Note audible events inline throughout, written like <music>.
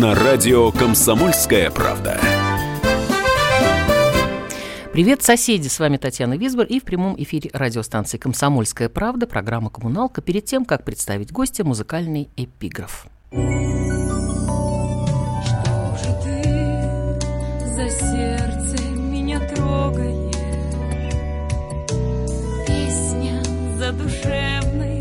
На радио «Комсомольская правда». Привет, соседи! С вами Татьяна Висбор и в прямом эфире радиостанции «Комсомольская правда» программа «Коммуналка» перед тем, как представить гостя музыкальный эпиграф. Что же ты за сердце меня трогает? Песня задушевной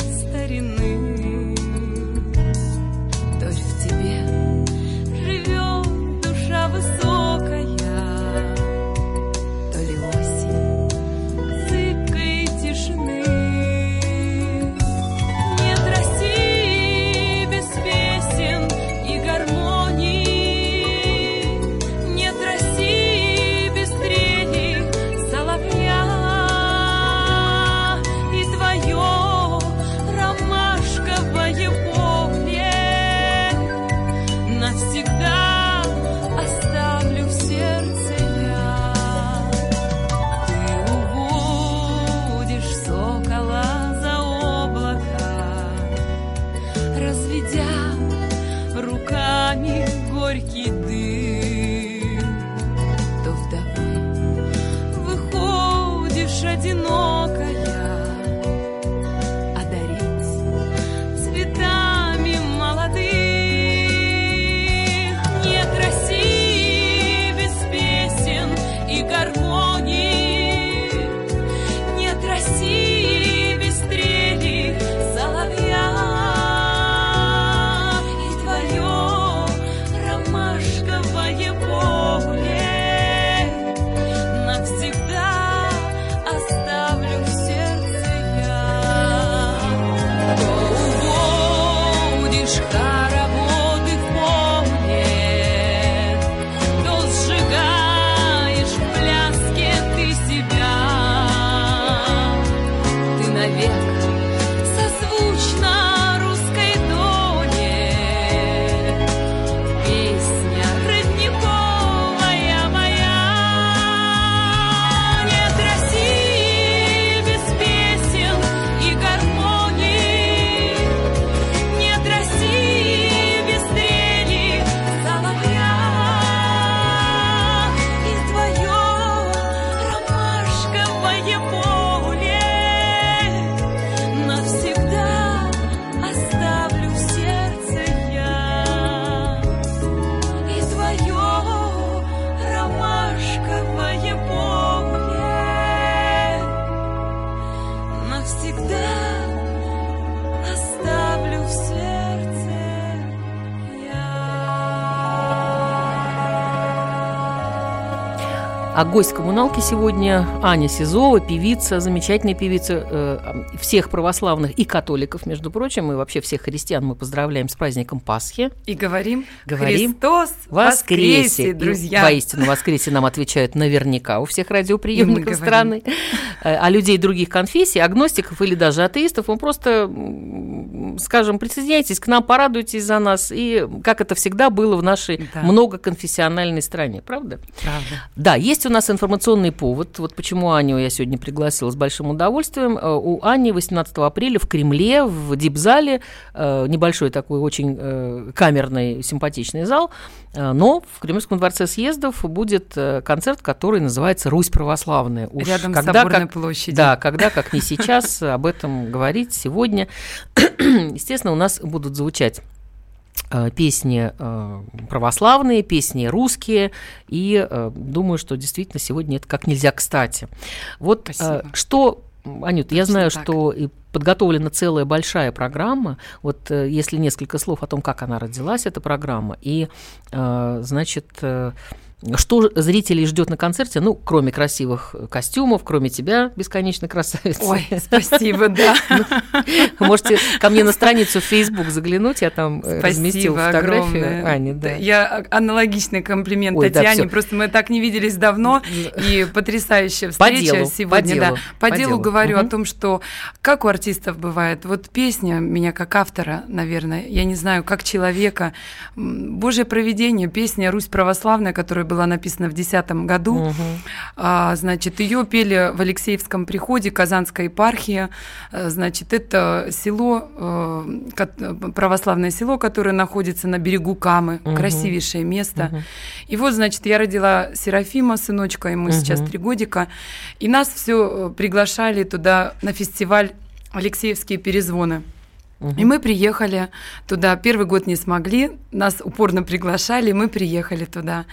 А гость коммуналки сегодня Аня Сизова, певица, замечательная певица э, всех православных и католиков, между прочим, и вообще всех христиан мы поздравляем с праздником Пасхи. И говорим, Говорим, Христос воскресе, И друзья. воистину воскресе нам отвечают наверняка у всех радиоприемников страны. Э, А людей других конфессий, агностиков или даже атеистов, мы просто, скажем, присоединяйтесь к нам, порадуйтесь за нас, и как это всегда было в нашей Да. многоконфессиональной стране, правда? Правда. Да, есть у нас информационный повод. Вот почему Аню я сегодня пригласила с большим удовольствием. Э, У Ани 18 апреля в Кремле, в дипзале, э, небольшой такой очень э, камерный, симпатичный зал, но в Кремлевском дворце съездов будет концерт, который называется «Русь православная». Уж Рядом с когда, Соборной как- площадью. Да, когда, как не сейчас, об этом говорить сегодня. <clears throat> Естественно, у нас будут звучать песни э, православные, песни русские, и э, думаю, что действительно сегодня это как нельзя кстати. Вот э, Спасибо. что, Анют, я Точно знаю, так. что подготовлена целая большая программа. Вот э, если несколько слов о том, как она родилась, эта программа, и, э, значит, э, Что зрителей ждет на концерте? Ну, кроме красивых костюмов, кроме тебя, бесконечно красавица. Ой, спасибо, да. <laughs> Можете ко мне на страницу в Facebook заглянуть, я там э, разместил фотографию. Ани. Да. Я аналогичный комплимент Татьяне. Просто мы так не виделись давно. И потрясающая По встреча сегодня. да. По, делу говорю о том, что как у артистов бывает. Вот песня меня как автора, наверное, я не знаю, как человека. Божье провидение, песня «Русь православная», которая была написана в 2010 году. Мгм. А, значит, ее пели в Алексеевском приходе Казанская епархия. А, Значит, это село, э, православное село, которое находится на берегу Камы, Мгм. красивейшее место. Мгм. И вот, значит, я родила Серафима, сыночка, ему сейчас Мгм. три годика, и нас все приглашали туда на фестиваль Алексеевские перезвоны. Мгм. И мы приехали туда. Первый год не смогли, нас упорно приглашали, и мы приехали туда.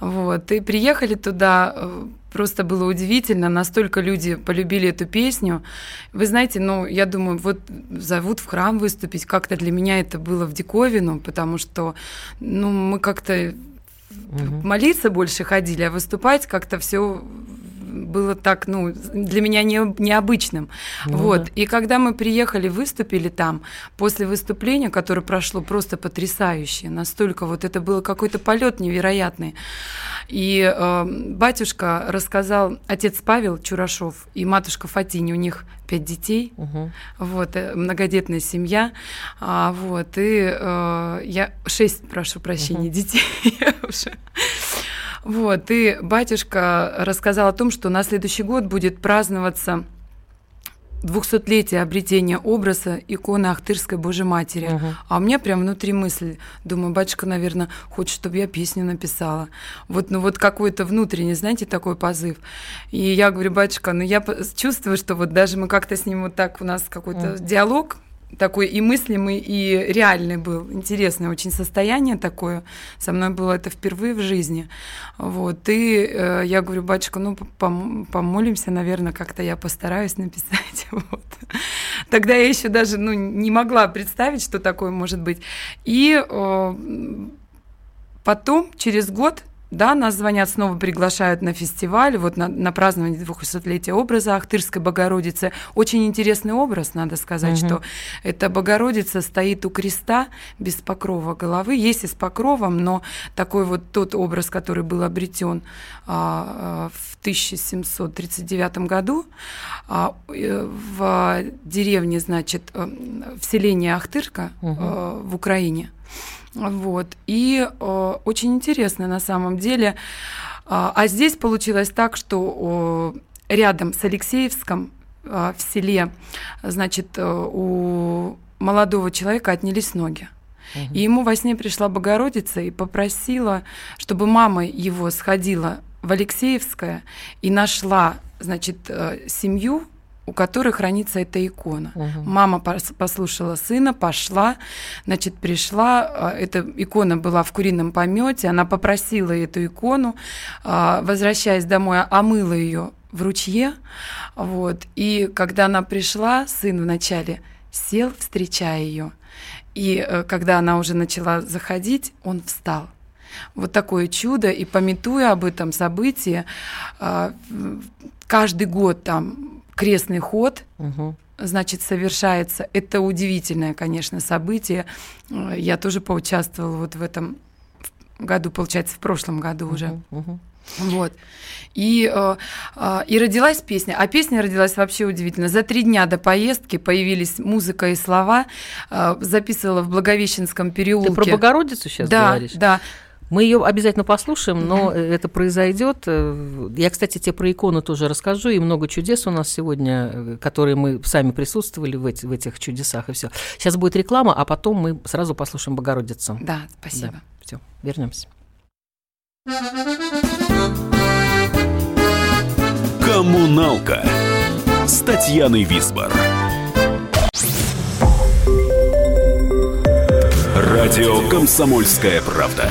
Вот. И приехали туда, э, просто было удивительно, настолько люди полюбили эту песню. Вы знаете, ну, я думаю, вот зовут в храм выступить, как-то для меня это было в диковину, потому что, ну, мы как-то Мгм. молиться больше ходили, а выступать как-то все было так, ну, для меня не, необычным. Ну вот. да. И когда мы приехали, выступили там, после выступления, которое прошло просто потрясающе, настолько вот это было какой-то полет невероятный. И э, батюшка рассказал, отец Павел Чурашов и матушка Фатини, у них пять детей, Мгм. вот, э, многодетная семья, а, вот, и э, я шесть, прошу прощения, детей <laughs> уже. Вот, и батюшка рассказал о том, что на следующий год будет праздноваться 200-летие обретения образа иконы Ахтырской Божьей Матери. Мгм. А у меня прям внутри мысль, думаю, батюшка, наверное, хочет, чтобы я песню написала. Вот, ну вот какой-то внутренний, знаете, такой позыв. И я говорю, батюшка, ну я чувствую, что вот даже мы как-то с ним вот так, у нас какой-то диалог такой и мыслимый, и реальный был. Интересное очень состояние такое. Со мной было это впервые в жизни. Вот. И э, я говорю, батюшка, ну пом- помолимся, наверное, как-то я постараюсь написать. <laughs> Вот. Тогда я еще даже ну, не могла представить, что такое может быть. И э, потом, через год, да, нас звонят, снова приглашают на фестиваль, вот на, на празднование 200-летия образа Ахтырской Богородицы. Очень интересный образ, надо сказать, Мгм. что эта Богородица стоит у креста без покрова головы, есть и с покровом, но такой вот тот образ, который был обретен а, а, в 1739 году а, э, в деревне, значит, э, в селении Ахтырка Мгм. э, в Украине. Вот. И э, очень интересно на самом деле. А, а здесь получилось так, что э, рядом с Алексеевском э, в селе, значит, э, у молодого человека отнялись ноги. И ему во сне пришла Богородица и попросила, чтобы мама его сходила в Алексеевское и нашла, значит, э, семью, у которой хранится эта икона. Мгм. Мама пос- послушала сына, пошла, значит, пришла. а, Эта икона была в курином помете. Она попросила эту икону, а, возвращаясь домой, омыла ее в ручье. Вот. И когда она пришла, сын вначале сел, встречая ее. И э, когда она уже начала заходить, он встал. Вот такое чудо. И пометуя об этом событии, а, каждый год там крестный ход Мгм. значит, совершается. Это удивительное, конечно, событие. Я тоже поучаствовала вот в этом году, получается, в прошлом году уже. Мгм. Вот. И, э, э, и родилась песня. А песня родилась вообще удивительно. За три дня до поездки появились музыка и слова. Э, Записывала в Благовещенском переулке. Ты про Богородицу сейчас да, говоришь? да. Мы ее обязательно послушаем, но это произойдет. Э, Я, кстати, тебе про икону тоже расскажу, и много чудес у нас сегодня, э, которые мы сами присутствовали в, эти- в этих чудесах, и все. Сейчас будет реклама, а потом мы сразу послушаем Богородицу. Да, спасибо. Все, вернемся. Коммуналка с Татьяной Висбор. Радио «Комсомольская правда».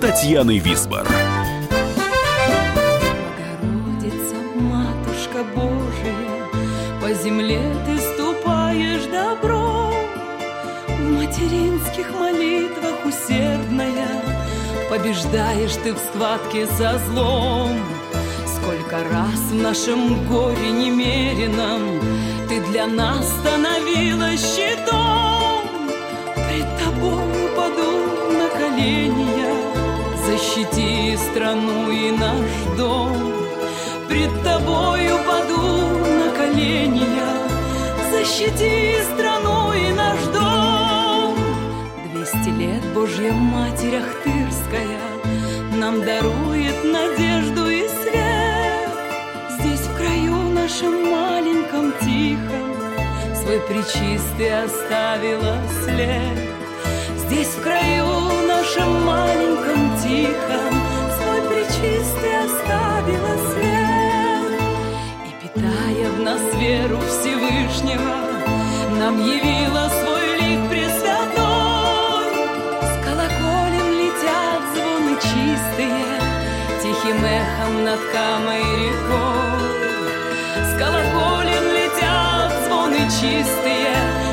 Татьяной Висбор. Богородица, Матушка Божия, по земле ты ступаешь добро. В материнских молитвах усердная Побеждаешь ты в схватке со злом. Сколько раз в нашем горе немеренном Ты для нас становилась щитом. Пред тобою паду на колени Защити страну и наш дом. Пред тобою паду на колени я, Защити страну и наш дом. Двести лет Божья Матерь Ахтырская Нам дарует надежду и свет. Здесь в краю нашем маленьком тихом Свой причистый оставила след. Здесь в краю нашем маленьком тихом Свой причистый оставила след. И питая в нас веру Всевышнего Нам явила свой лик пресвятой. С колоколем летят звоны чистые Тихим эхом над Камой рекой. С колоколем летят звоны чистые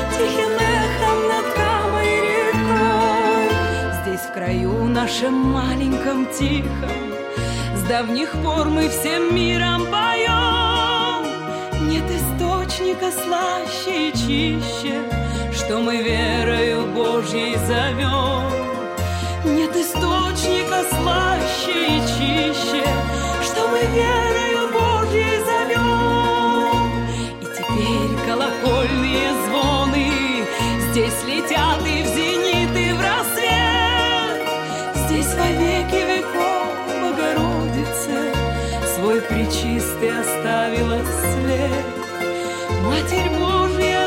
краю нашем маленьком тихом. С давних пор мы всем миром поем. Нет источника слаще и чище Что мы верою Божьей зовем. Нет источника слаще и чище Что мы верою Божьей зовем. И теперь колокольные звоны Здесь летят и причистый оставила след. Матерь Божья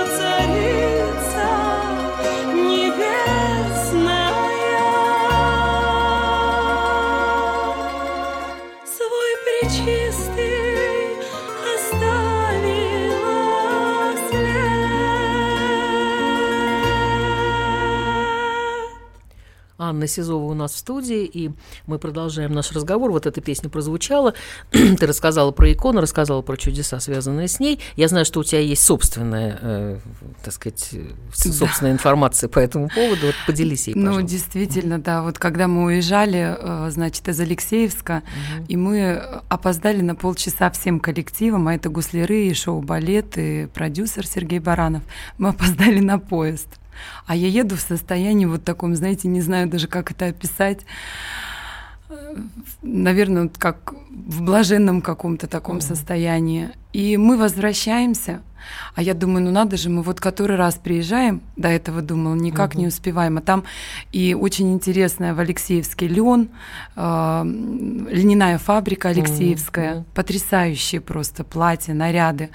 Анна Сизова у нас в студии, и мы продолжаем наш разговор. Вот эта песня прозвучала. <clears throat> Ты рассказала про икону, рассказала про чудеса, связанные с ней. Я знаю, что у тебя есть собственная, э, так сказать, собственная информация по этому поводу. Вот поделись ей, Ну, пожалуйста. действительно, да. Вот когда мы уезжали, э, значит, из Алексеевска, и мы опоздали на полчаса всем коллективом, а это гусляры и шоу-балет, и продюсер Сергей Баранов. Мы опоздали на поезд. А я еду в состоянии вот таком, знаете, не знаю даже, как это описать. Наверное, вот как в блаженном каком-то таком состоянии. И мы возвращаемся, а я думаю, ну надо же, мы вот который раз приезжаем, до этого думала, никак не успеваем. А там и очень интересная в Алексеевске лен, э, льняная фабрика Алексеевская, Мгм. потрясающие просто платья, наряды,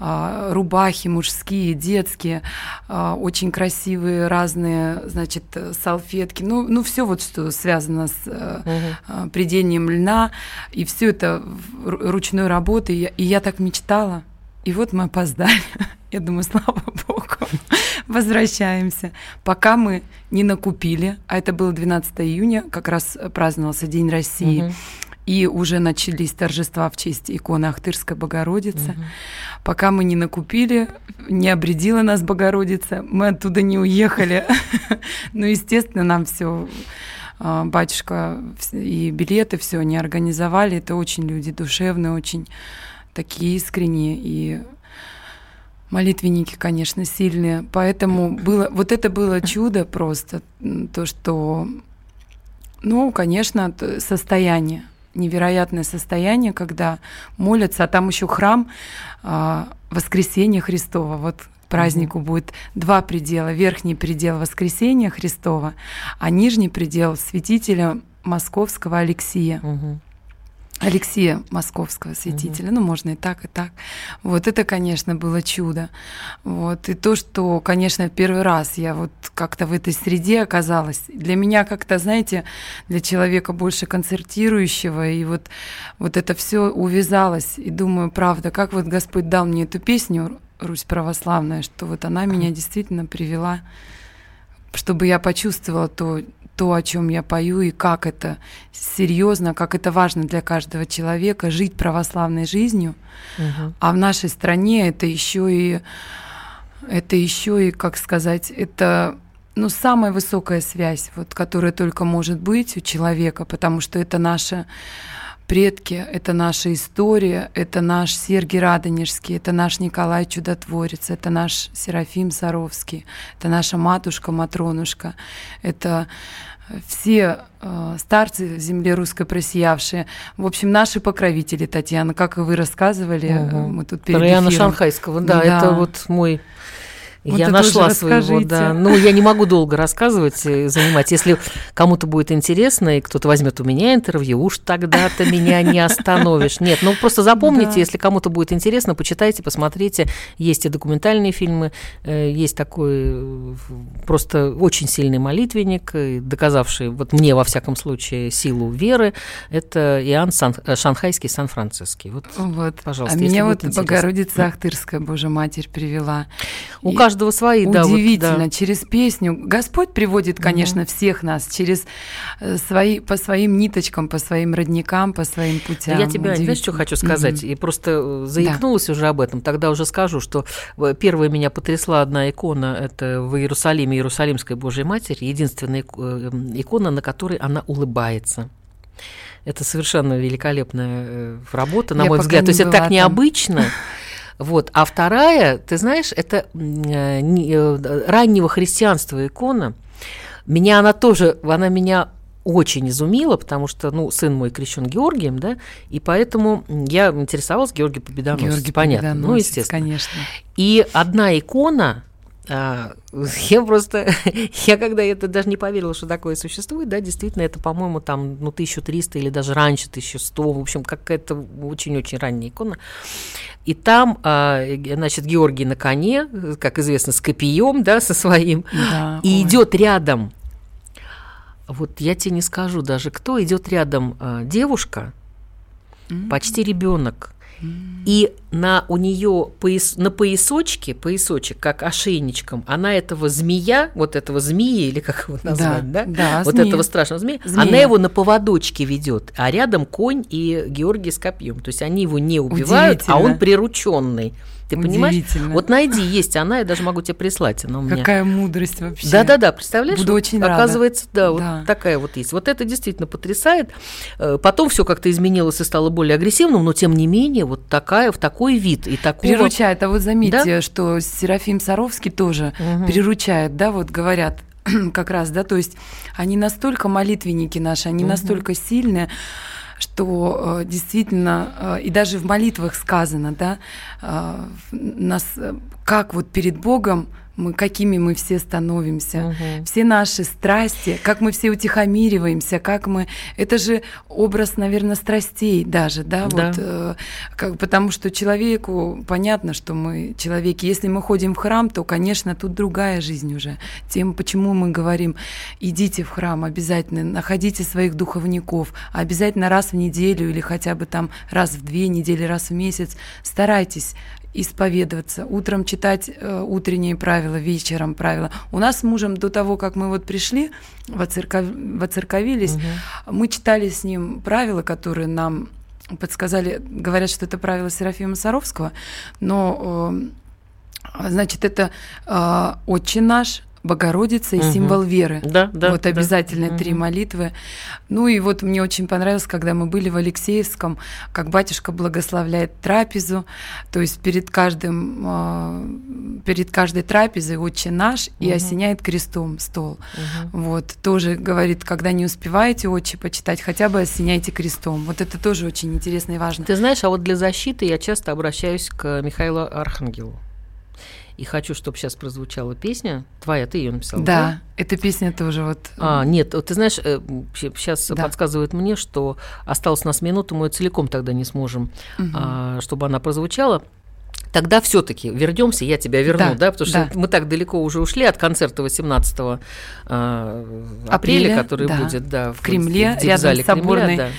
э, рубахи мужские, детские, э, очень красивые разные, значит, салфетки, ну, ну все вот, что связано с э, э, придением льна, и все это ручной работы, и я, и я так мечтала. И вот мы опоздали. <laughs> Я думаю, слава богу, возвращаемся. Пока мы не накупили, а это было 12 июня, как раз праздновался День России, Мгм. и уже начались торжества в честь иконы Ахтырской Богородицы. Пока мы не накупили, не обредила нас Богородица, мы оттуда не уехали. <laughs> Ну, естественно, нам все батюшка вс- и билеты все не организовали. Это очень люди душевные, очень такие искренние и молитвенники, конечно, сильные. Поэтому было, вот это было чудо просто, то, что, ну, конечно, т- состояние, невероятное состояние, когда молятся, а там еще храм а, Воскресения Христова, вот празднику будет два предела. Верхний предел Воскресения Христова, а нижний предел святителя Московского Алексия. Мгм. Алексея Московского святителя. Ну, можно и так, и так. Вот это, конечно, было чудо. Вот. И то, что, конечно, первый раз я вот как-то в этой среде оказалась, для меня как-то, знаете, для человека больше концертирующего, и вот, вот это все увязалось. И думаю, правда, как вот Господь дал мне эту песню «Русь православная», что вот она меня действительно привела чтобы я почувствовала то, то, о чем я пою, и как это серьезно, как это важно для каждого человека жить православной жизнью. Мгм. А в нашей стране это еще и это еще и, как сказать, это ну, самая высокая связь, вот, которая только может быть у человека, потому что это наши предки, это наша история, это наш Сергий Радонежский, это наш Николай Чудотворец, это наш Серафим Саровский, это наша матушка Матронушка, это все э, старцы земле русской просиявшие. В общем, наши покровители, Татьяна, как и вы рассказывали, э, Мгм. мы тут перед эфиром. Шанхайского, да, Да. это вот мой... Вот я нашла своего, расскажите. да. Ну, я не могу долго рассказывать, занимать. Если кому-то будет интересно, и кто-то возьмет у меня интервью, уж тогда-то меня не остановишь. Нет, ну просто запомните, Да. если кому-то будет интересно, почитайте, посмотрите. Есть и документальные фильмы, э, есть такой э, просто очень сильный молитвенник, э, доказавший, вот мне во всяком случае, силу веры. Это Иоанн Сан- Шанхайский, Сан-Франциский. Вот Вот. Пожалуйста, а меня вот интересно. Богородица Ахтырская, Божья Матерь, привела. у И каждого свои, да. вот, Удивительно, да. через песню. Господь приводит, конечно, всех нас через э, свои, по своим ниточкам, по своим родникам, по своим путям. Я тебя, знаешь, что Удивительно. хочу сказать? Мгм. И просто э, заикнулась уже об этом. Тогда уже скажу, что э, первая меня потрясла одна икона. Это в Иерусалиме Иерусалимской Божьей Матери. Единственная ик- икона, на которой она улыбается. Это совершенно великолепная работа, на Я мой взгляд. То есть это так необычно. <laughs> Вот. А вторая, ты знаешь, это э, э, раннего христианства икона. Меня она тоже, она меня очень изумила, потому что, ну, сын мой крещен Георгием, да, и поэтому я интересовалась Георгием Победоносцем. Георгий понятно, ну, Победоносец, естественно. конечно. И одна икона, а, я просто, <laughs> я когда это даже не поверила, что такое существует, да, действительно, это, по-моему, там, ну, 1300 или даже раньше, 1100, в общем, какая-то очень-очень ранняя икона. И там, а, значит, Георгий на коне, как известно, с копьем, да, со своим, Да, и ой. идет рядом, вот я тебе не скажу даже, кто идет рядом а, девушка, почти ребенок. И на у нее пояс, на поясочке, поясочек, как ошейничком, она этого змея, вот этого змеи, или как его назвать, да? да, вот змея. этого страшного змея, Змея. она его на поводочке ведет, а рядом конь и Георгий с копьем. То есть они его не убивают, а он прирученный. Ты понимаешь? Вот найди, есть она, я даже могу тебе прислать. Она у меня. Какая мудрость вообще. Да-да-да, представляешь? Буду вот очень рада. Оказывается, да, вот Да. такая вот есть. Вот это действительно потрясает. Э, Потом все как-то изменилось и стало более агрессивным, но тем не менее вот такая, в такой вид и такого... Приручает. А вот заметьте, что Серафим Саровский тоже Мгм. приручает, да, вот говорят <clears throat> как раз, да, то есть они настолько молитвенники наши, они настолько сильные, что э, действительно, э, и даже в молитвах сказано, да, э, нас, как вот перед Богом мы, какими мы все становимся, Мгм. все наши страсти, как мы все утихомириваемся, как мы... Это же образ, наверное, страстей даже, да, Да. вот, э, как, потому что человеку понятно, что мы человеки. Если мы ходим в храм, то, конечно, тут другая жизнь уже. Тем, почему мы говорим, идите в храм обязательно, находите своих духовников, обязательно раз в неделю или хотя бы там раз в две недели, раз в месяц старайтесь исповедоваться, утром читать э, утренние правила, вечером правила. У нас с мужем до того, как мы вот пришли, воцерков... воцерковились, мы читали с ним правила, которые нам подсказали, говорят, что это правила Серафима Саровского, но, э, значит, это э, «Отче наш», Богородица и Мгм. символ веры. Да, да. вот да. обязательно три Мгм. молитвы. Ну и вот мне очень понравилось, когда мы были в Алексеевском, как батюшка благословляет трапезу, то есть перед каждым, э, перед каждой трапезой Отче наш и осеняет крестом стол. Мгм. Вот, тоже говорит, когда не успеваете отче почитать, хотя бы осеняйте крестом. Вот это тоже очень интересно и важно. Ты знаешь, а вот для защиты я часто обращаюсь к Михаилу Архангелу. И хочу, чтобы сейчас прозвучала песня. Твоя, ты ее написала? Да, да? эта песня тоже вот... А, нет, ты знаешь, сейчас Да. подсказывает мне, что осталось у нас минуту, мы ее целиком тогда не сможем, а, чтобы она прозвучала. Тогда все-таки вернемся, я тебя верну, да, Да, потому что да. мы так далеко уже ушли от концерта 18 а, апреля, Апреля, который да, будет, да, в Кремле, в рядом дипзале с соборной Кремля,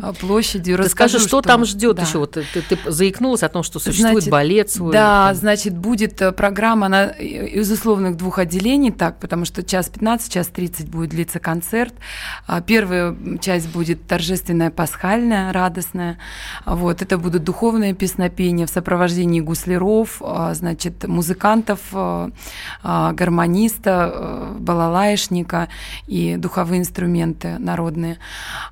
да. А, площадью. Ты Расскажу, скажи, что, там ждет да. еще? Вот ты, ты- ты заикнулась о том, что существует Значит, балет свой. Да, там. значит, будет э, программа она э, из условных двух отделений, так, потому что час 15, час 30 будет длиться концерт. А, Первая часть будет торжественная, пасхальная, радостная. Вот, это будут духовные песнопения в сопровождении гусляров, а, значит, музыкантов, а, а, гармониста, балалаишника и духовые инструменты народные.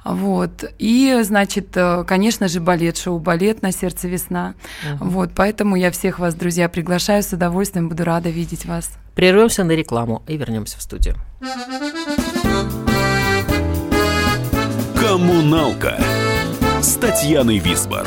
Вот. И, значит, конечно же, балет, шоу «Балет» на сердце весна. Вот, поэтому я всех вас, друзья, приглашаю с удовольствием, буду рада видеть вас. Прервемся на рекламу и вернемся в студию. Коммуналка с Татьяной Висбор.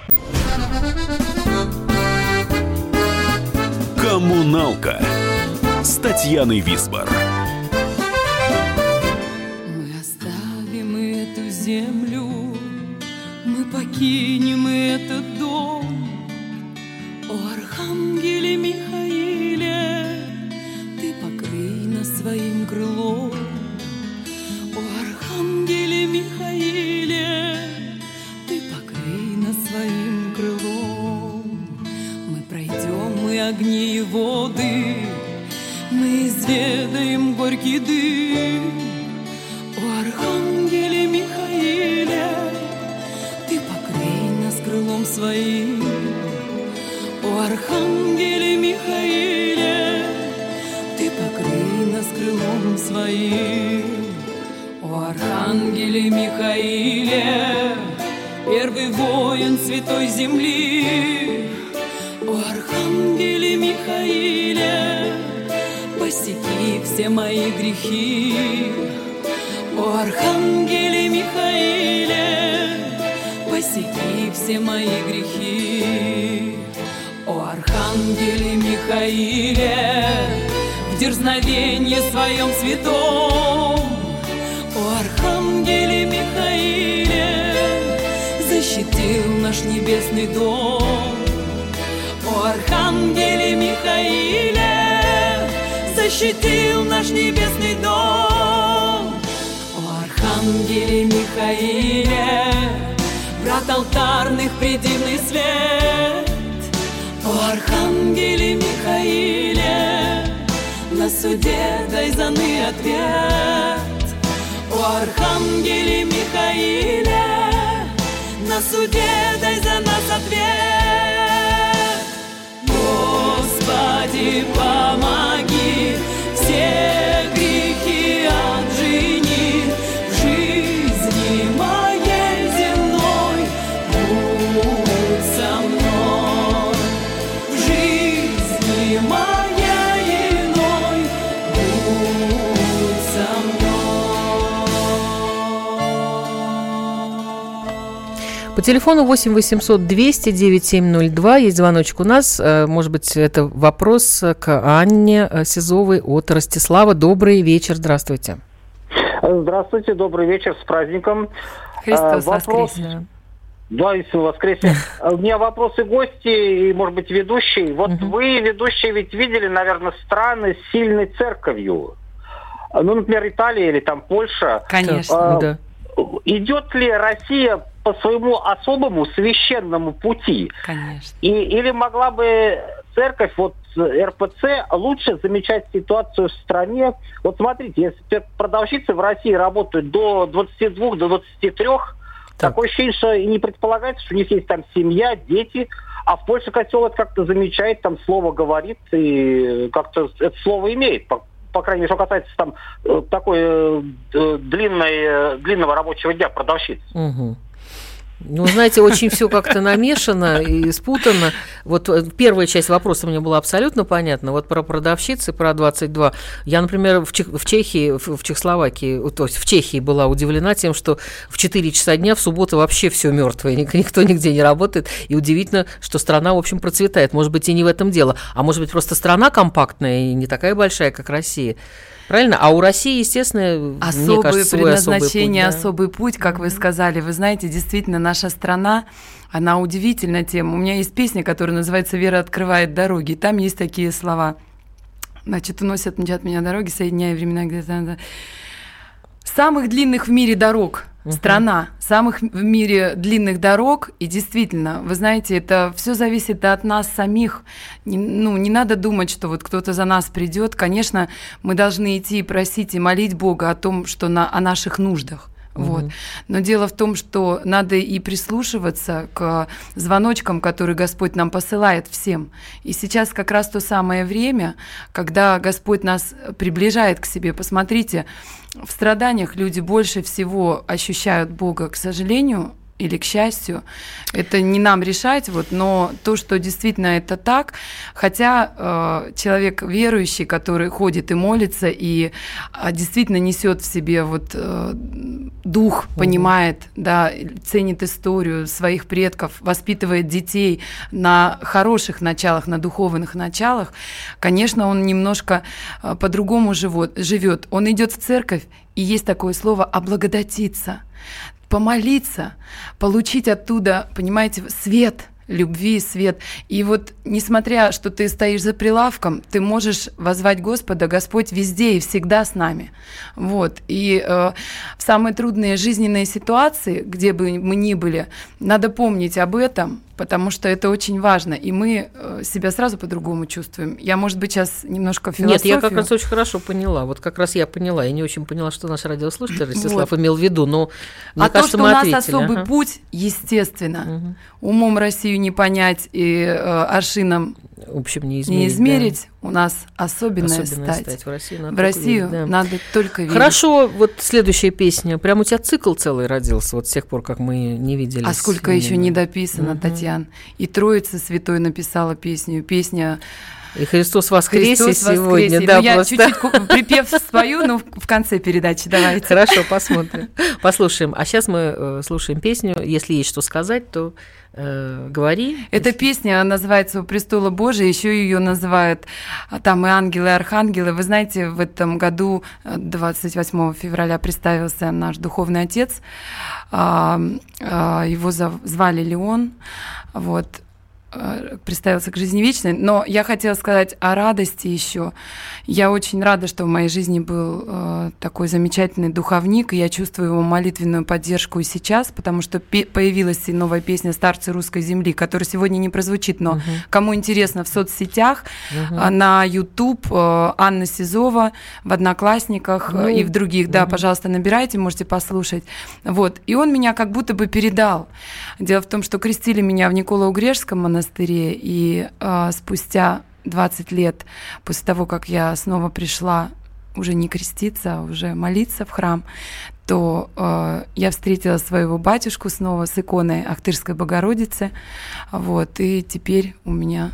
Коммуналка с Татьяной Висбор. Мы оставим эту землю, мы покинем этот горький дым. О Архангеле Михаиле, ты покрый нас крылом своим. О Архангеле Михаиле, ты покрый нас крылом своим. О Архангеле Михаиле, первый воин святой земли. О Архангеле Михаиле, посеки все мои грехи. О Архангеле Михаиле, посеки все мои грехи. О Архангеле Михаиле, в дерзновении своем святом. О Архангеле Михаиле, защитил наш небесный дом. О Архангеле Михаиле, защитил наш небесный дом. О Архангеле Михаиле, врат алтарных предивный свет. О Архангеле Михаиле, на суде дай заны ответ. О Архангеле Михаиле, на суде дай за нас ответ. Господи, помоги, все По телефону 8 800 200 9702 есть звоночек у нас. Э, Может быть, это вопрос к Анне э, Сизовой от Ростислава. Добрый вечер, здравствуйте. Здравствуйте, добрый вечер, с праздником. Христос А, вопрос- воскресе. Да, Иисус воскресе. <laughs> У меня вопросы гости и, может быть, ведущий. Вот вы, ведущие, ведь видели, наверное, страны с сильной церковью. Ну, например, Италия или там Польша. Конечно. А, Да. Идет ли Россия по своему особому священному пути? Конечно. И, или могла бы церковь, вот РПЦ, лучше замечать ситуацию в стране? Вот смотрите, если продавщицы в России работают до 22, до 23, Так. Такое ощущение, что и не предполагается, что у них есть там семья, дети, а в Польше котел это как-то замечает, там слово говорит и как-то это слово имеет. По, по крайней мере, что касается там э, такой э, длинной, э, длинного рабочего дня продавщиц. Мгм. Ну, знаете, очень все как-то намешано и спутано. Вот э, первая часть вопроса мне была абсолютно понятна. Вот про продавщицы, про 22. Я, например, в, Чех- в Чехии, в, Чехословакии, то есть в Чехии была удивлена тем, что в 4 часа дня в субботу вообще все мертвое, никто нигде не работает. И удивительно, что страна, в общем, процветает. Может быть, и не в этом дело. А может быть, просто страна компактная и не такая большая, как Россия. Правильно? А у России, естественно, мне Особое кажется, свой особый путь, предназначение, да. особый путь, как вы сказали. Вы знаете, действительно, наша страна, она удивительна тем. У меня есть песня, которая называется «Вера открывает дороги». И там есть такие слова. Значит, уносят от меня дороги, соединяя времена где-то. Самых длинных в мире дорог страна, самых в мире длинных дорог. И действительно, вы знаете, это все зависит от нас самих. Не, ну, не надо думать, что вот кто-то за нас придет. Конечно, мы должны идти и просить и молить Бога о том, что на, о наших нуждах. Вот. Но дело в том, что надо и прислушиваться к звоночкам, которые Господь нам посылает всем. И сейчас как раз то самое время, когда Господь нас приближает к себе. Посмотрите, в страданиях люди больше всего ощущают Бога, к сожалению, или к счастью, это не нам решать, вот, но то, что действительно это так, хотя э, человек верующий, который ходит и молится, и а, действительно несет в себе вот э, дух, понимает, да, ценит историю своих предков, воспитывает детей на хороших началах, на духовных началах, конечно, он немножко э, по-другому живет, живет. Он идет в церковь, и есть такое слово «облагодатиться» помолиться, получить оттуда, понимаете, свет любви, свет. И вот, несмотря, что ты стоишь за прилавком, ты можешь возвать Господа, Господь везде и всегда с нами. Вот. И э, в самые трудные жизненные ситуации, где бы мы ни были, надо помнить об этом, потому что это очень важно, и мы э, себя сразу по-другому чувствуем. Я, может быть, сейчас немножко Нет, философию. я как раз очень хорошо поняла. Вот как раз я поняла. Я не очень поняла, что наш радиослушатель Ростислав Вот. имел в виду, но мне а кажется, то, что у нас ответили. особый Ага. путь, естественно, умом Россию не понять и э, аршином В общем, не измерить. не да. измерить, у нас особенная, Особенная стать. стать. В Россию надо В только Россию верить, да. надо только верить. Хорошо, вот следующая песня. Прям у тебя цикл целый родился, вот с тех пор, как мы не виделись. А сколько еще не дописано, Мгм. Татьяна. И Троица Святой написала песню. Песня И Христос воскресе «Христос сегодня, воскресе». да, Ну, я чуть-чуть припев спою, но в в конце передачи давайте. Хорошо, посмотрим. Послушаем. А сейчас мы э, слушаем песню. Если есть что сказать, то э, говори. Эта песня называется «У престола Божия», еще ее называют а, там и ангелы, и архангелы. Вы знаете, в этом году, э, 28 февраля, представился наш духовный отец. А, а, Его звали Леон. Вот э, представился к жизни вечной. Но я хотела сказать о радости еще. Я очень рада, что в моей жизни был э, такой замечательный духовник, и я чувствую его молитвенную поддержку и сейчас, потому что появилась и новая песня «Старцы русской земли», которая сегодня не прозвучит, но кому интересно, в соцсетях, а, на YouTube э, Анна Сизова, в «Одноклассниках» э, Ну, и в других, да, пожалуйста, набирайте, можете послушать. Вот. И он меня как будто бы передал. Дело в том, что крестили меня в Николо-Угрешском монастыре, и э, спустя 20 лет после того, как я снова пришла уже не креститься, а уже молиться в храм, то э, я встретила своего батюшку снова с иконой Ахтырской Богородицы. Вот, и теперь у меня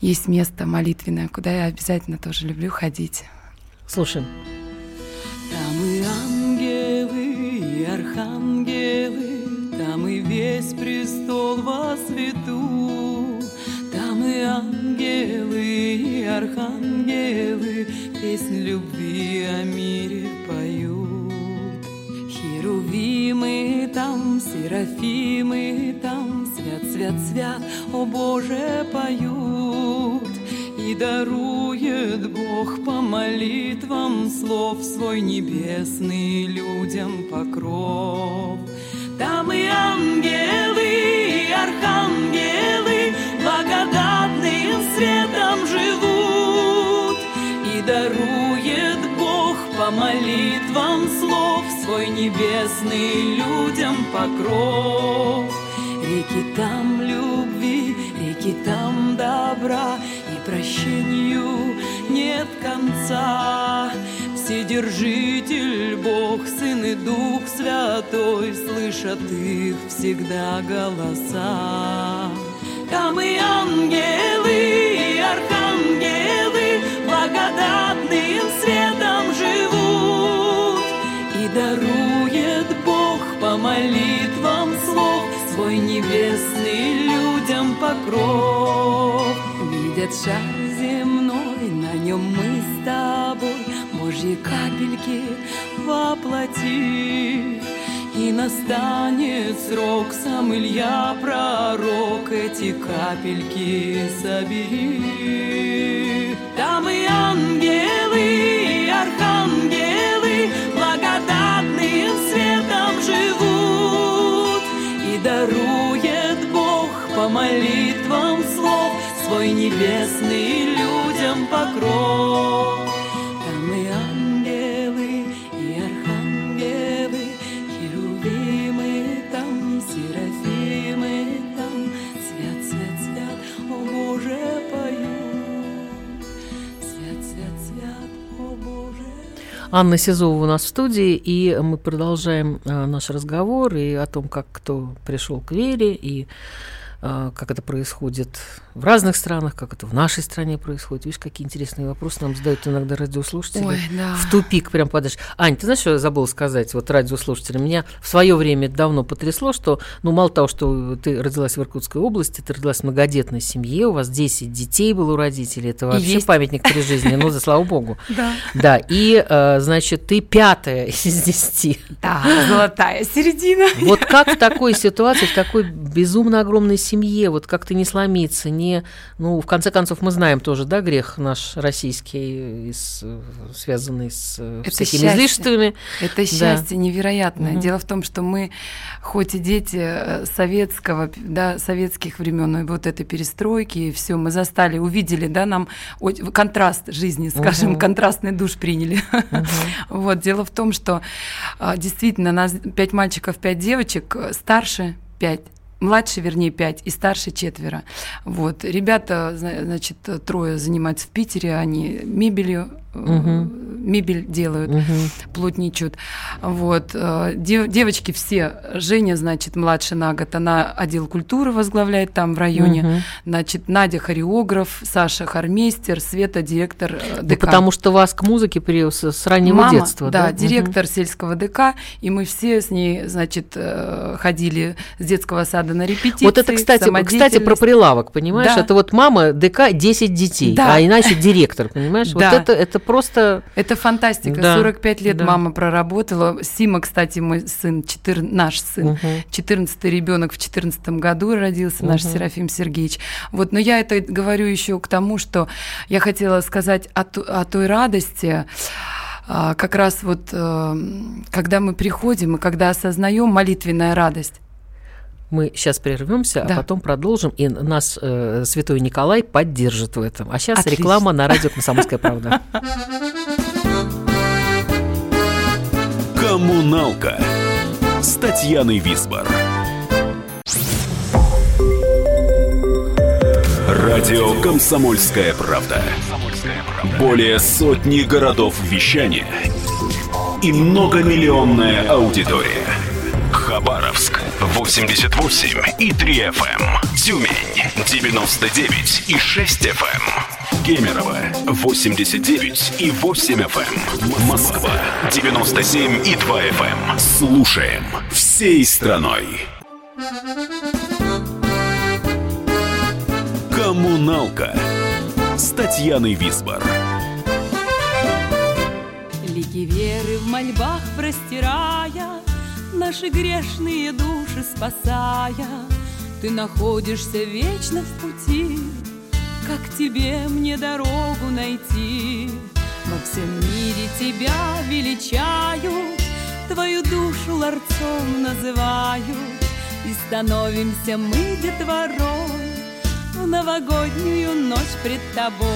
есть место молитвенное, куда я обязательно тоже люблю ходить. Слушаем. Весь престол во свету. Там и ангелы, и архангелы песнь любви о мире поют. Херувимы там, серафимы там, свят, свят, свят, о Боже, поют. И дарует Бог по молитвам слов свой небесный людям покров. Там и ангелы, и архангелы благодатным светом живут, и дарует Бог по молитвам слов Свой небесный людям покров. Реки там любви, реки там добра, И прощению нет конца. Вседержитель Бог, Сын и Дух Святой Слышат их всегда голоса. Там и ангелы, и архангелы Благодатным светом живут. И дарует Бог по молитвам слов Свой небесный людям покров. Видят шар земной, на нем мы с тобой Божьи капельки воплоти и настанет срок, сам Илья пророк, эти капельки собери. Там и ангелы, и архангелы благодатным светом живут. И дарует Бог по молитвам слов свой небесный людям покров. Анна Сизова у нас в студии, и мы продолжаем а, наш разговор и о том, как кто пришел к вере, и как это происходит в разных странах, как это в нашей стране происходит. Видишь, какие интересные вопросы нам задают иногда радиослушатели. Ой, да. В тупик прям подашь. Ань, ты знаешь, что я забыла сказать вот радиослушателям? Меня в свое время давно потрясло, что, ну, мало того, что ты родилась в Иркутской области, ты родилась в многодетной семье, у вас 10 детей было у родителей, это вообще есть. памятник при жизни, ну, за слава богу. <laughs> Да. Да, и, э, значит, ты пятая <laughs> из десяти. Да, золотая середина. Вот как в такой ситуации, в такой безумно огромной семье, вот как-то не сломиться, не... Ну, в конце концов, мы знаем тоже, да, грех наш российский, из, э, связанный с э, Это всякими счастье. излишествами. Это счастье невероятное. Мгм. Дело в том, что мы, хоть и дети э, советского, да, советских времен, и вот этой перестройки, и все, мы застали, увидели, да, нам контраст жизни, скажем, Мгм. контрастный душ приняли. <laughs> Вот, дело в том, что действительно нас пять мальчиков, пять девочек, э, старше пять. Младше, вернее, пять, и старше четверо. Вот. Ребята, зна- значит, трое занимаются в Питере, они мебелью, Мгм. мебель делают Мгм. плотничают. Вот. э, дев- девочки все, Женя, значит, младше на год, она отдел культуры возглавляет там в районе. Мгм. Значит, Надя хореограф, Саша хормейстер, Света директор э, ДК. потому что вас к музыке при, с, раннего Мама, детства, да, да? Директор сельского ДК, и мы все с ней, значит, ходили с детского сада на репетиции. Вот это, кстати, кстати, про прилавок, понимаешь? Да. Это вот мама ДК 10 детей, Да. а иначе директор, понимаешь? Вот Да. это, это просто... Это фантастика. Да, 45 лет да. мама проработала. Сима, кстати, мой сын, 14, наш сын, Мгм. 14 ребенок в 14 году родился, наш Мгм. Серафим Сергеевич. Вот, но я это говорю еще к тому, что я хотела сказать о, о той радости, а, как раз вот э, когда мы приходим и когда осознаем молитвенная радость. Мы сейчас прервемся, Да. а потом продолжим, и нас э, святой Николай поддержит в этом. А сейчас Отлично. реклама на радио «Комсомольская правда». Коммуналка с Татьяной Висбор. Радио «Комсомольская правда». Более сотни городов вещания и многомиллионная аудитория. Хабаровск 88 и 3 FM. Тюмень 99 и 6 FM. Кемерово 89 и 8 FM. Москва 97 и 2 FM. Слушаем всей страной. Коммуналка с Татьяной Висбор. Лики веры в мольбах простирая, Наши грешные души спасая, Ты находишься вечно в пути, Как тебе мне дорогу найти? Во всем мире тебя величают, Твою душу ларцом называют, И становимся мы детворой В новогоднюю ночь пред тобой.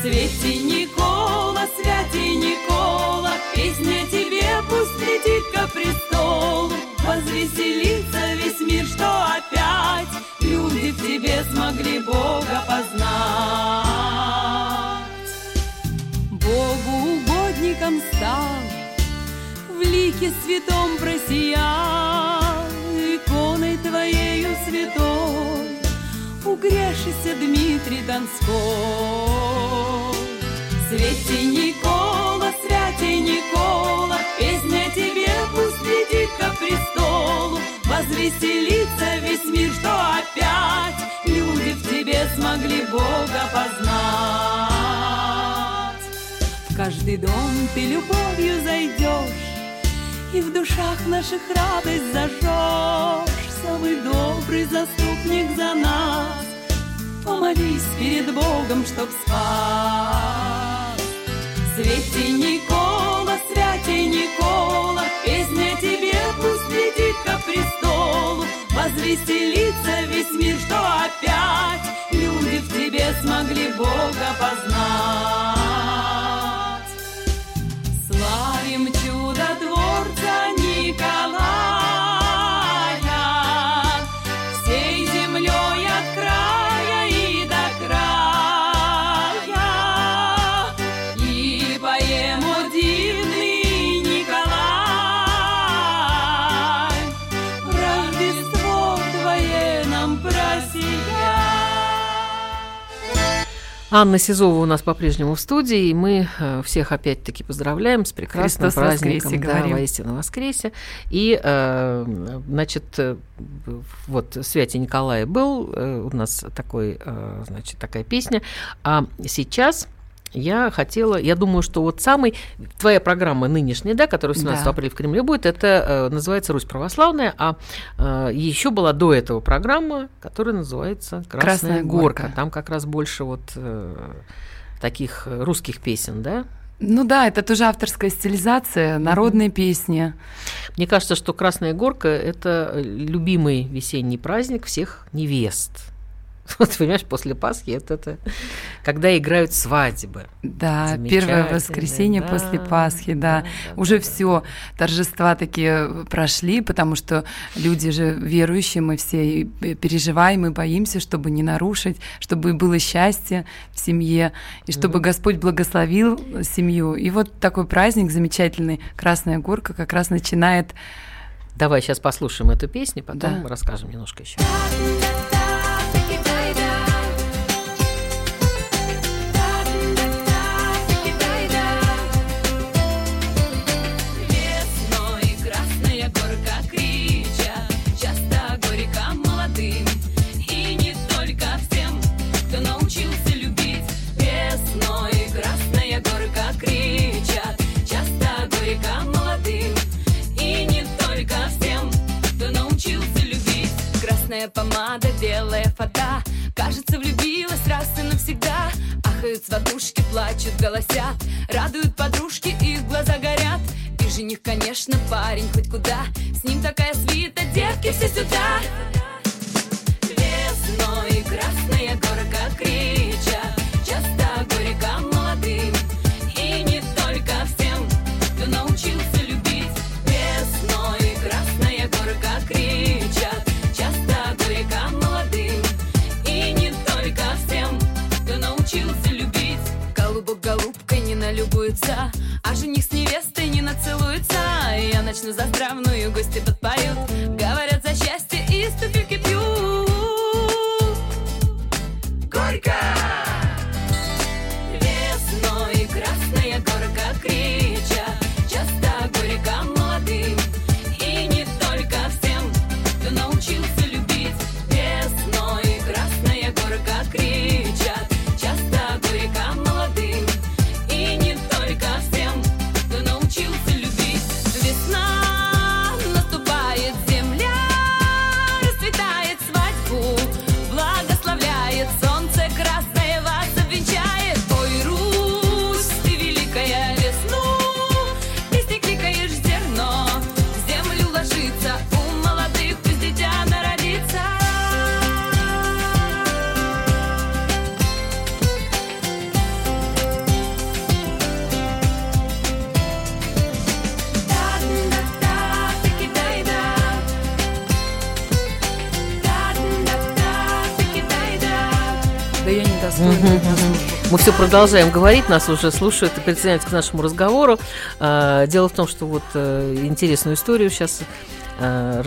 Свети Никола, святей Никола, Песня тебе пусть летит ко престолу, Возвеселится весь мир, что опять Люди в тебе смогли Бога познать. Богу угодником стал, В лике святом просиял, Иконой твоею святой Угрешися Дмитрий Донской. Святи Никола, святей Никола, Песня тебе пусть летит ко престолу, Возвеселится весь мир, что опять Люди в тебе смогли Бога познать. В каждый дом ты любовью зайдешь, И в душах наших радость зажжешь, Самый добрый заступник за нас, Помолись перед Богом, чтоб спас. Святи Никола, святей Никола, Песня тебе пусть летит ко престолу, Возвеселится весь мир, что опять Люди в тебе смогли Бога познать. Славим чудотворца Николая, Анна Сизова у нас по-прежнему в студии, и мы э, всех опять-таки поздравляем с прекрасным Христос праздником, воскресе, да, говорим. воистину воскресе. И, э, значит, э, вот Святий Николай был, у нас такой, значит, такая песня, а сейчас я хотела, я думаю, что вот самый, твоя программа нынешняя, да, которая 17 Да. апреля в Кремле будет, это э, называется «Русь православная», а еще была до этого программа, которая называется «Красная, «Красная горка». горка». Там как раз больше вот э, таких э, русских песен, да? Ну да, это тоже авторская стилизация, народные песни. Мне кажется, что Красная Горка – это э, любимый весенний праздник всех невест. <laughs> Вот, понимаешь, после Пасхи это, это когда играют свадьбы. Да, первое воскресенье да, после Пасхи, да. да, да, Уже да, все торжества такие прошли, потому что люди же верующие, мы все и переживаем и боимся, чтобы не нарушить, чтобы было счастье в семье, и чтобы Господь благословил семью. И вот такой праздник замечательный, Красная Горка, как раз начинает Давай сейчас послушаем эту песню, потом Да. расскажем немножко еще. Красная помада, белая фата, кажется, влюбилась раз и навсегда. Ахают сватушки, плачут, голосят, радуют подружки, их глаза горят. И жених, конечно, парень хоть куда, с ним такая свита, девки все сюда. Весной красная горка крича, часто горько молодым, и не только всем, кто научился налюбуется, а жених с невестой не нацелуется. Я начну за здравную, гости подпоют, говорят за счастье и с Мы все продолжаем говорить, нас уже слушают и присоединяются к нашему разговору. А, Дело в том, что вот э, интересную историю сейчас э,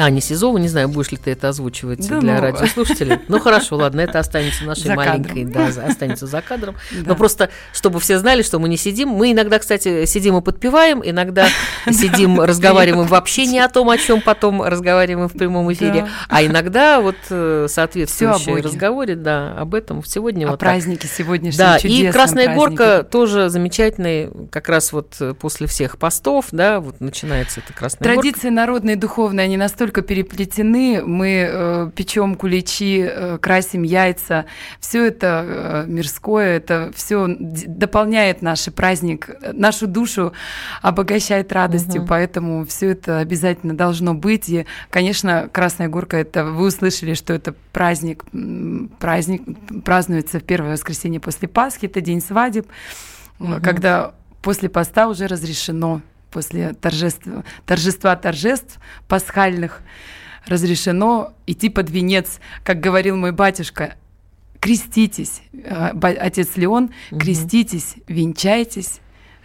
рассказала Аня Сизова. Не знаю, будешь ли ты это озвучивать Да для ну. радиослушателей. Ну хорошо, ладно, это останется <laughs> нашей За маленькой, кадром. да, останется за кадром. <laughs> Да. Но просто, чтобы все знали, что мы не сидим. Мы иногда, кстати, сидим и подпеваем, иногда <laughs> сидим, разговариваем вообще не о том, о чем потом разговариваем в прямом эфире, Да. а иногда вот э, соответствующие разговоре, да, об этом сегодня О вот празднике сегодняшнем Да, и Красная празднике. Горка тоже замечательный, как раз вот э, после всех постов, да, вот начинается эта Красная Горка. Традиции народные и духовные, они настолько переплетены. Мы э, печем куличи, э, красим яйца. Все это э, мирское, это все дополняет наш праздник, нашу душу обогащает радостью. Мгм. Поэтому все это обязательно должно быть. И, конечно, Красная Горка, это вы услышали, что это праздник, праздник празднуется в первое воскресенье после Пасхи, это день свадеб, Мгм. когда после поста уже разрешено после торжества, торжества торжеств пасхальных разрешено идти под венец, как говорил мой батюшка, креститесь, э, отец Леон, креститесь, венчайтесь,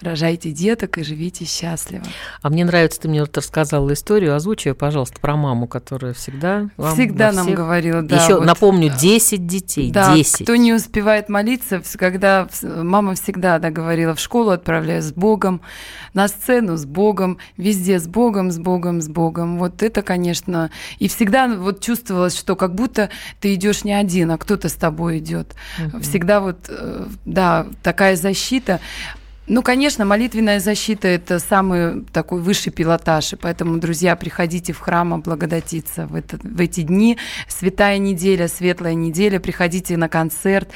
рожайте деток и живите счастливо. А мне нравится, ты мне вот рассказала историю, озвучи её, пожалуйста, про маму, которая всегда вам Всегда во нам всех- говорила, да. Еще вот, напомню, 10 детей, да, 10. кто не успевает молиться, когда мама всегда да, говорила, в школу отправляю с Богом, на сцену с Богом, везде с Богом, с Богом, с Богом. Вот это, конечно, и всегда вот чувствовалось, что как будто ты идешь не один, а кто-то с тобой идет. Мгм. Всегда вот, э, да, такая защита. Ну, конечно, молитвенная защита – это самый такой высший пилотаж, и поэтому, друзья, приходите в храм облагодатиться в, этот- в эти дни. Святая неделя, светлая неделя, приходите на концерт,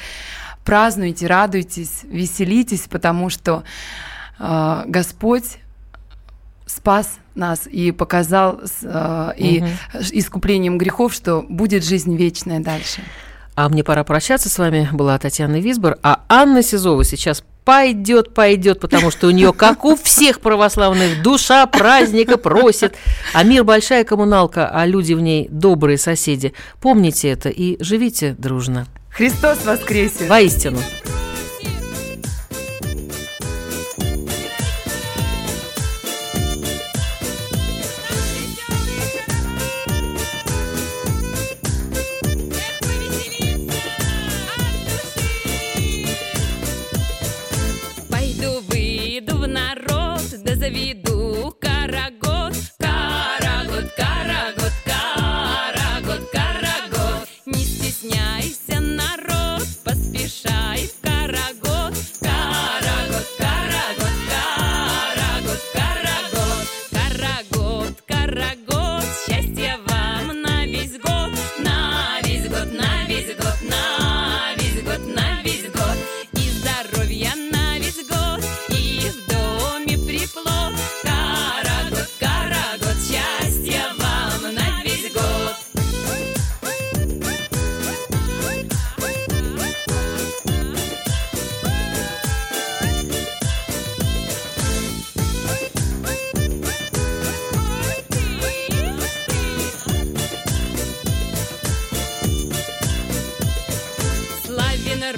празднуйте, радуйтесь, веселитесь, потому что э, Господь спас нас и показал э, и Мгм. искуплением грехов, что будет жизнь вечная дальше. А мне пора прощаться с вами. Была Татьяна Висбор, а Анна Сизова сейчас пойдет, пойдет, потому что у нее, как у всех православных, душа праздника просит. А мир большая коммуналка, а люди в ней добрые соседи. Помните это и живите дружно. Христос воскресе! Воистину.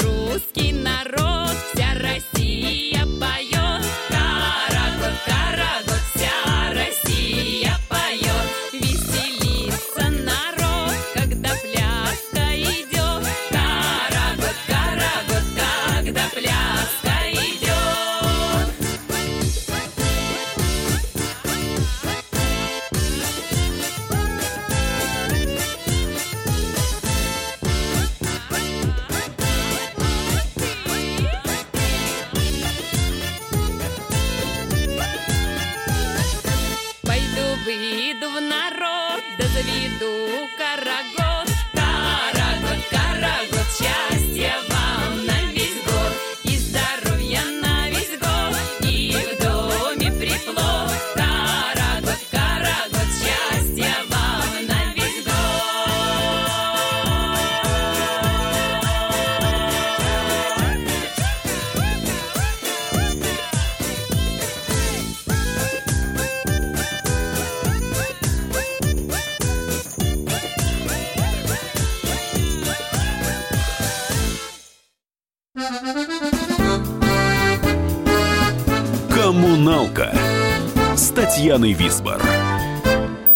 Русский народ, Татьяной Висбор.